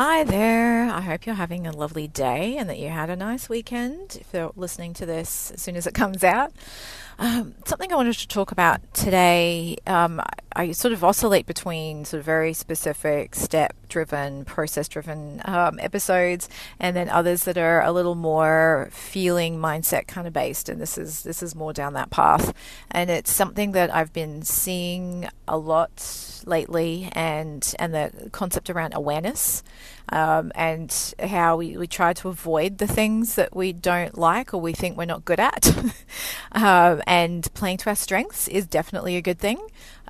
Hi there. I hope you're having a lovely day and that you had a nice weekend if you're listening to this as soon as it comes out. Um, something I wanted to talk about today, um, I, sort of oscillate between sort of very specific step driven, process driven um, episodes, and then others that are a little more feeling mindset kind of based. And this is this is more down that path. And it's something that I've been seeing a lot lately, and and the concept around awareness. Um, and how we, we try to avoid the things that we don't like or we think we're not good at. and playing to our strengths is definitely a good thing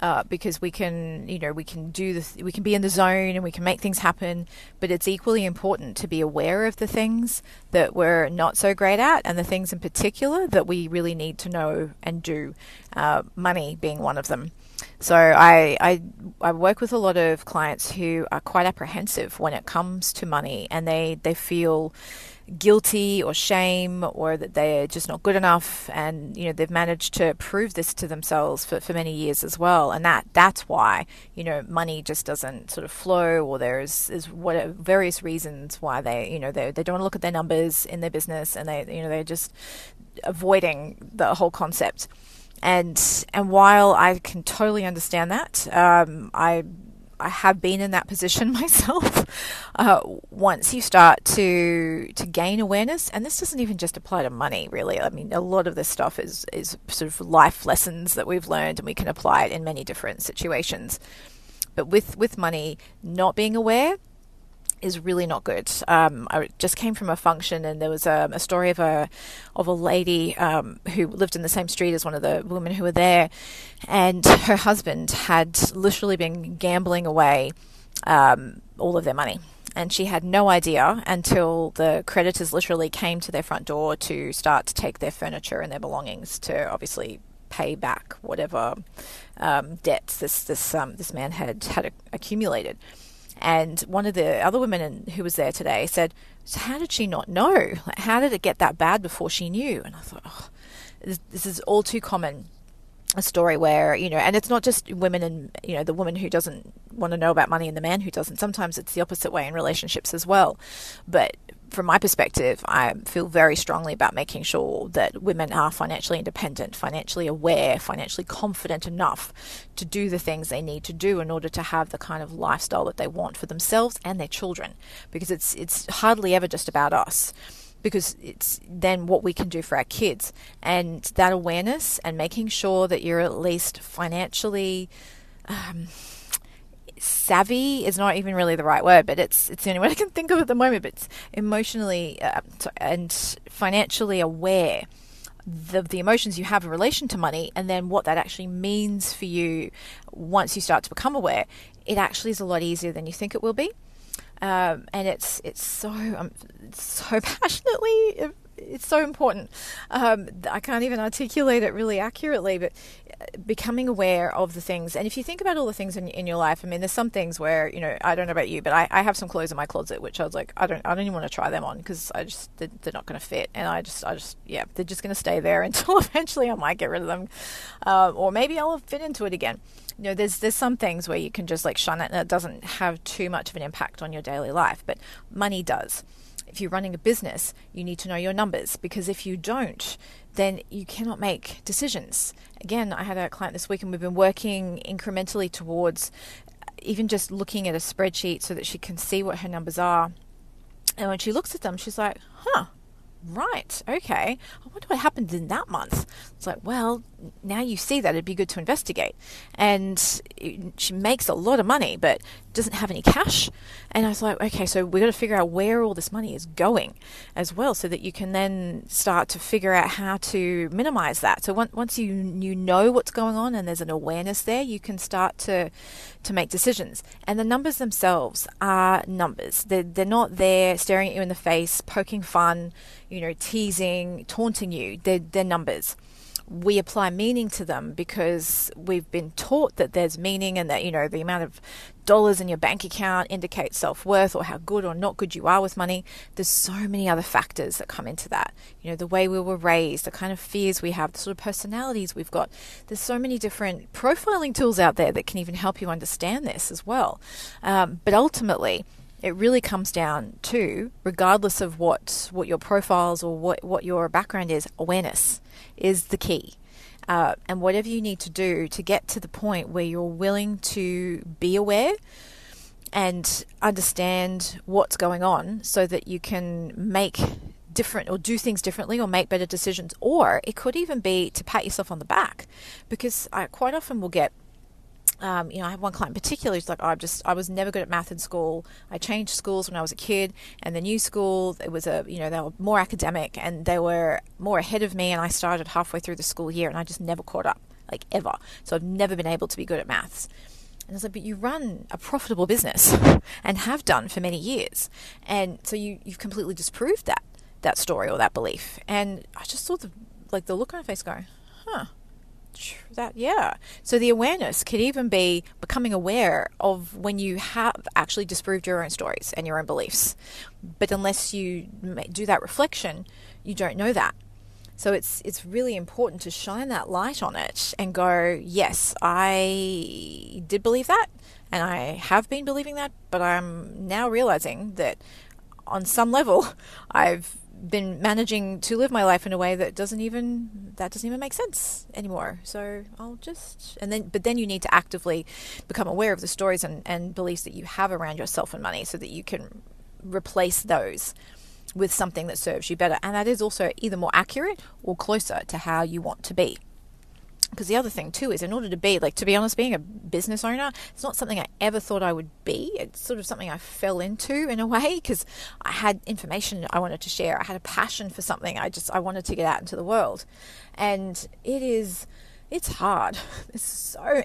uh, because we can, you know, we can do this, we can be in the zone and we can make things happen. But it's equally important to be aware of the things that we're not so great at and the things in particular that we really need to know and do. Uh, money being one of them. So I, I, I work with a lot of clients who are quite apprehensive when it comes to money, and they they feel guilty or shame or that they're just not good enough. And you know they've managed to prove this to themselves for, for many years as well. And that that's why you know money just doesn't sort of flow or there's is what various reasons why they you know they, they don't want to look at their numbers in their business and they you know they're just avoiding the whole concept. And and while I can totally understand that um, I I have been in that position myself. Uh, once you start to to gain awareness, and this doesn't even just apply to money, really. I mean, a lot of this stuff is is sort of life lessons that we've learned, and we can apply it in many different situations. But with with money, not being aware is really not good. Um, I just came from a function, and there was a, a story of a of a lady um, who lived in the same street as one of the women who were there, and her husband had literally been gambling away um, all of their money. And she had no idea until the creditors literally came to their front door to start to take their furniture and their belongings to obviously pay back whatever um, debts this this um, this man had had accumulated. And one of the other women in, who was there today said, So, how did she not know? Like, how did it get that bad before she knew? And I thought, oh, this, this is all too common a story where you know and it's not just women and you know the woman who doesn't want to know about money and the man who doesn't sometimes it's the opposite way in relationships as well but from my perspective, I feel very strongly about making sure that women are financially independent, financially aware, financially confident enough to do the things they need to do in order to have the kind of lifestyle that they want for themselves and their children. Because it's it's hardly ever just about us. Because it's then what we can do for our kids. And that awareness and making sure that you're at least financially um, savvy is not even really the right word, but it's it's the only word I can think of at the moment. But it's emotionally uh, and financially aware the the emotions you have in relation to money, and then what that actually means for you once you start to become aware. It actually is a lot easier than you think it will be. Um, and it's it's so um, so passionately it's so important. Um, I can't even articulate it really accurately, but uh, becoming aware of the things. And if you think about all the things in, in your life, I mean, there's some things where you know I don't know about you, but I, I have some clothes in my closet which I was like, I don't I don't even want to try them on because I just they're, they're not going to fit, and I just I just yeah they're just going to stay there until eventually I might get rid of them, uh, or maybe I'll fit into it again. You know, there's there's some things where you can just like shun it and it doesn't have too much of an impact on your daily life, but money does if you're running a business, you need to know your numbers because if you don't, then you cannot make decisions. Again, I had a client this week and we've been working incrementally towards uh, even just looking at a spreadsheet so that she can see what her numbers are. And when she looks at them, she's like, huh, right, okay, I wonder what happened in that month. It's like, well, now you see that, it'd be good to investigate. And uh, she makes a lot of money, but doesn't have any cash. And I was like, okay, so we've got to figure out where all this money is going as well so that you can then start to figure out how to minimize that. So once you, you know what's going on and there's an awareness there, you can start to, to make decisions. And the numbers themselves are numbers. They're, they're not there staring at you in the face, poking fun, you know, teasing, taunting you. They're, they're numbers we apply meaning to them because we've been taught that there's meaning and that, you know, the amount of dollars in your bank account indicates self worth or how good or not good you are with money. There's so many other factors that come into that. You know, the way we were raised, the kind of fears we have, the sort of personalities we've got. There's so many different profiling tools out there that can even help you understand this as well. Um, but ultimately, it really comes down to, regardless of what, what your profiles or what, what your background is, awareness is the key. Uh, and whatever you need to do to get to the point where you're willing to be aware and understand what's going on so that you can make different or do things differently or make better decisions. Or it could even be to pat yourself on the back because I quite often will get um, you know, I have one client in particular who's like, oh, I'm just, I was never good at math in school. I changed schools when I was a kid, and the new school, it was a, you know, they were more academic and they were more ahead of me. And I started halfway through the school year, and I just never caught up, like ever. So I've never been able to be good at maths. And I was like, but you run a profitable business and have done for many years, and so you you've completely disproved that that story or that belief. And I just saw the like the look on her face, go, huh that yeah. So the awareness could even be becoming aware of when you have actually disproved your own stories and your own beliefs. But unless you do that reflection you don't know that. So it's it's really important to shine that light on it and go yes i did believe that and i have been believing that but i'm now realizing that on some level i've been managing to live my life in a way that doesn't even that doesn't even make sense anymore. So I'll just and then but then you need to actively become aware of the stories and, and beliefs that you have around yourself and money so that you can replace those with something that serves you better. And that is also either more accurate or closer to how you want to be because the other thing too is in order to be like to be honest being a business owner it's not something i ever thought i would be. It's sort of something i fell into in a way because i had information i wanted to share. I had a passion for something. I just i wanted to get out into the world. And it is it's hard. It's so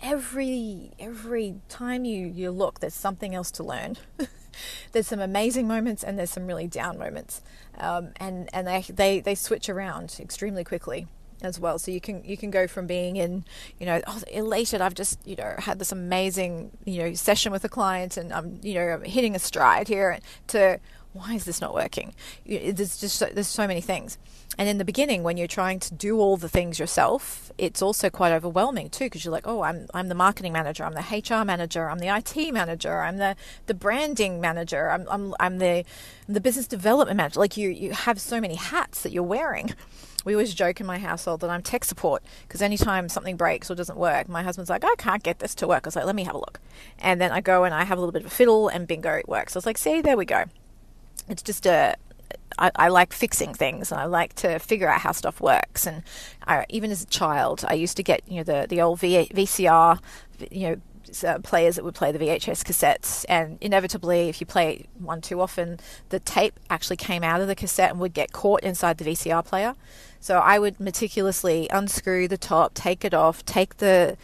every every time you you look there's something else to learn. There's some amazing moments and there's some really down moments. Um, and and they, they they switch around extremely quickly as well. So you can you can go from being in, you know, oh, elated. I've just you know had this amazing you know session with a client, and I'm you know hitting a stride here. To why is this not working? There's just so, there's so many things. And in the beginning, when you're trying to do all the things yourself, it's also quite overwhelming too, because you're like, oh, I'm I'm the marketing manager, I'm the HR manager, I'm the IT manager, I'm the the branding manager, I'm I'm I'm the the business development manager. Like you you have so many hats that you're wearing we always joke in my household that I'm tech support because anytime something breaks or doesn't work, my husband's like, I can't get this to work. I was like, let me have a look. And then I go and I have a little bit of a fiddle and bingo, it works. I was like, see, there we go. It's just a, I, I, like fixing things and I like to figure out how stuff works. And I, even as a child, I used to get you know the the old v, VCR, you know. Uh, players that would play the VHS cassettes, and inevitably, if you play one too often, the tape actually came out of the cassette and would get caught inside the VCR player. So I would meticulously unscrew the top, take it off, take the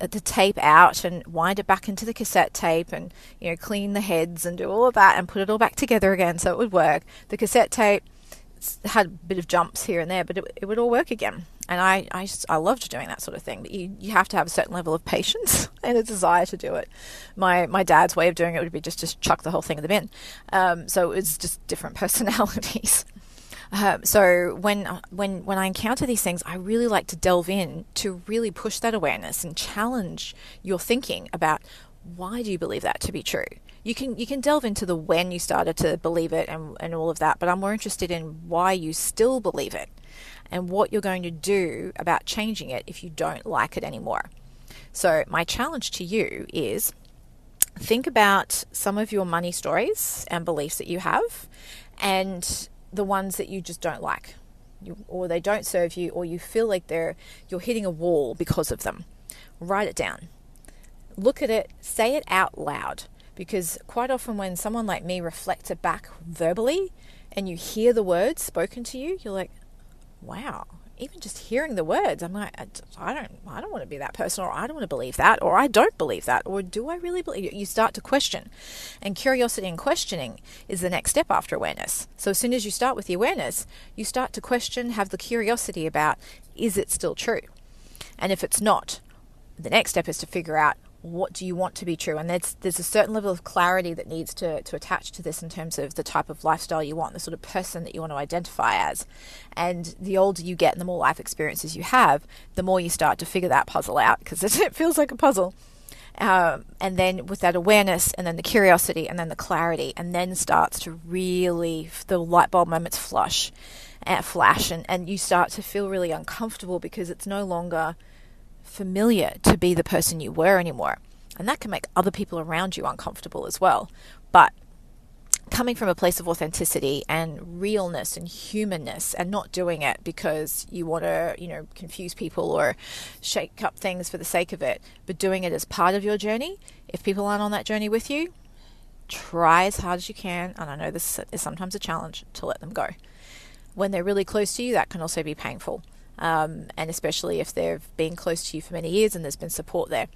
the tape out and wind it back into the cassette tape and you know clean the heads and do all of that and put it all back together again so it would work. The cassette tape had a bit of jumps here and there, but it, it would all work again. And I, I, just, I loved doing that sort of thing. But you, you have to have a certain level of patience and a desire to do it. My, my dad's way of doing it would be just, just chuck the whole thing in the bin. Um, so it's just different personalities. Uh, so when when when I encounter these things, I really like to delve in to really push that awareness and challenge your thinking about why do you believe that to be true. You can you can delve into the when you started to believe it and, and all of that, but I'm more interested in why you still believe it and what you're going to do about changing it if you don't like it anymore. So my challenge to you is think about some of your money stories and beliefs that you have and the ones that you just don't like, you, or they don't serve you, or you feel like they're you're hitting a wall because of them. Write it down. look at it, say it out loud. Because quite often, when someone like me reflects it back verbally and you hear the words spoken to you, you're like, wow, even just hearing the words, I'm like, I don't, I don't want to be that person, or I don't want to believe that, or I don't believe that, or do I really believe? You start to question, and curiosity and questioning is the next step after awareness. So as soon as you start with the awareness, you start to question, have the curiosity about, is it still true? And if it's not, the next step is to figure out what do you want to be true? And there's there's a certain level of clarity that needs to to attach to this in terms of the type of lifestyle you want the sort of person that you want to identify as. And the older you get and the more life experiences you have the more you start to figure that puzzle out because it feels like a puzzle. Um, and then with that awareness and then the curiosity and then the clarity and then starts to really the light bulb moments flush and uh, flash and, and you start to feel really uncomfortable because it's no longer familiar to be the person you were anymore. And that can make other people around you uncomfortable as well. But coming from a place of authenticity and realness and humanness and not doing it because you want to, you know, confuse people or shake up things for the sake of it, but doing it as part of your journey. If people aren't on that journey with you, try as hard as you can, and I know this is sometimes a challenge, to let them go. When they're really close to you, that can also be painful um, and especially if they've been close to you for many years and there's been support there,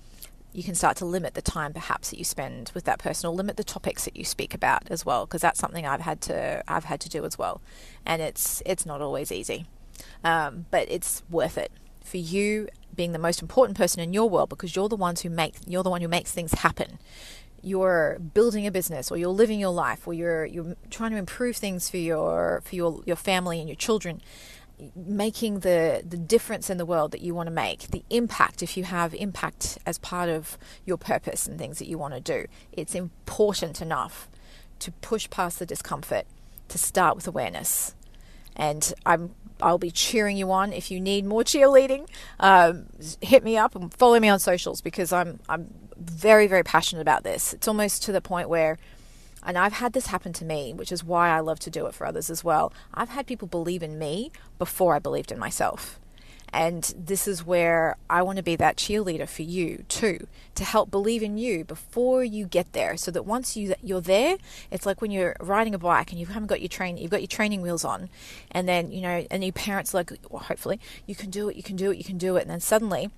you can start to limit the time perhaps that you spend with that person or limit the topics that you speak about as well because that's something I've had to I've had to do as well. And it's it's not always easy. Um, but it's worth it for you being the most important person in your world because you're the ones who make you're the one who makes things happen. You're building a business or you're living your life or you're you're trying to improve things for your for your your family and your children making the the difference in the world that you want to make the impact if you have impact as part of your purpose and things that you want to do it's important enough to push past the discomfort to start with awareness and i'm I'll be cheering you on. If you need more cheerleading, um, hit me up and follow me on socials because I'm I'm very very passionate about this. It's almost to the point where and I've had this happen to me, which is why I love to do it for others as well. I've had people believe in me before I believed in myself. And this is where I want to be that cheerleader for you too, to help believe in you before you get there, so that once you you're there, it's like when you're riding a bike and you haven't got your train, you've got your training wheels on, and then you know, and your parents like, well, hopefully, you can do it, you can do it, you can do it, and then suddenly,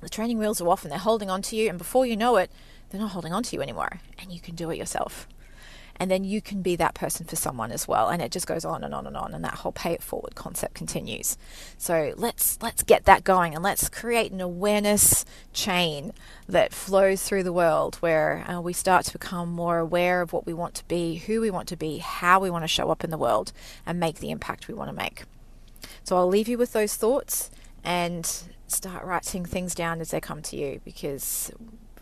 the training wheels are off and they're holding on to you, and before you know it, they're not holding on to you anymore, and you can do it yourself and then you can be that person for someone as well. And it just goes on and on and on. And that whole pay it forward concept continues. So let's let's get that going and let's create an awareness chain that flows through the world where uh, we start to become more aware of what we want to be who we want to be how we want to show up in the world and make the impact we want to make. So i'll leave you with those thoughts and start writing things down as they come to you because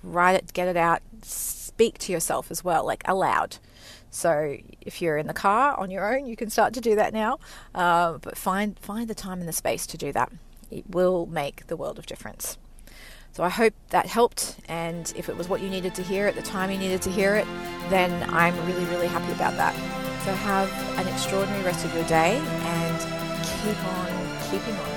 write it get it out speak to yourself as well like aloud so if you're in the car on your own, you can start to do that now. Uh, but find find the time and the space to do that. It will make the world of difference. So I hope that helped. And if it was what you needed to hear at the time you needed to hear it, then I'm really, really happy about that. So have an extraordinary rest of your day and keep on keeping on.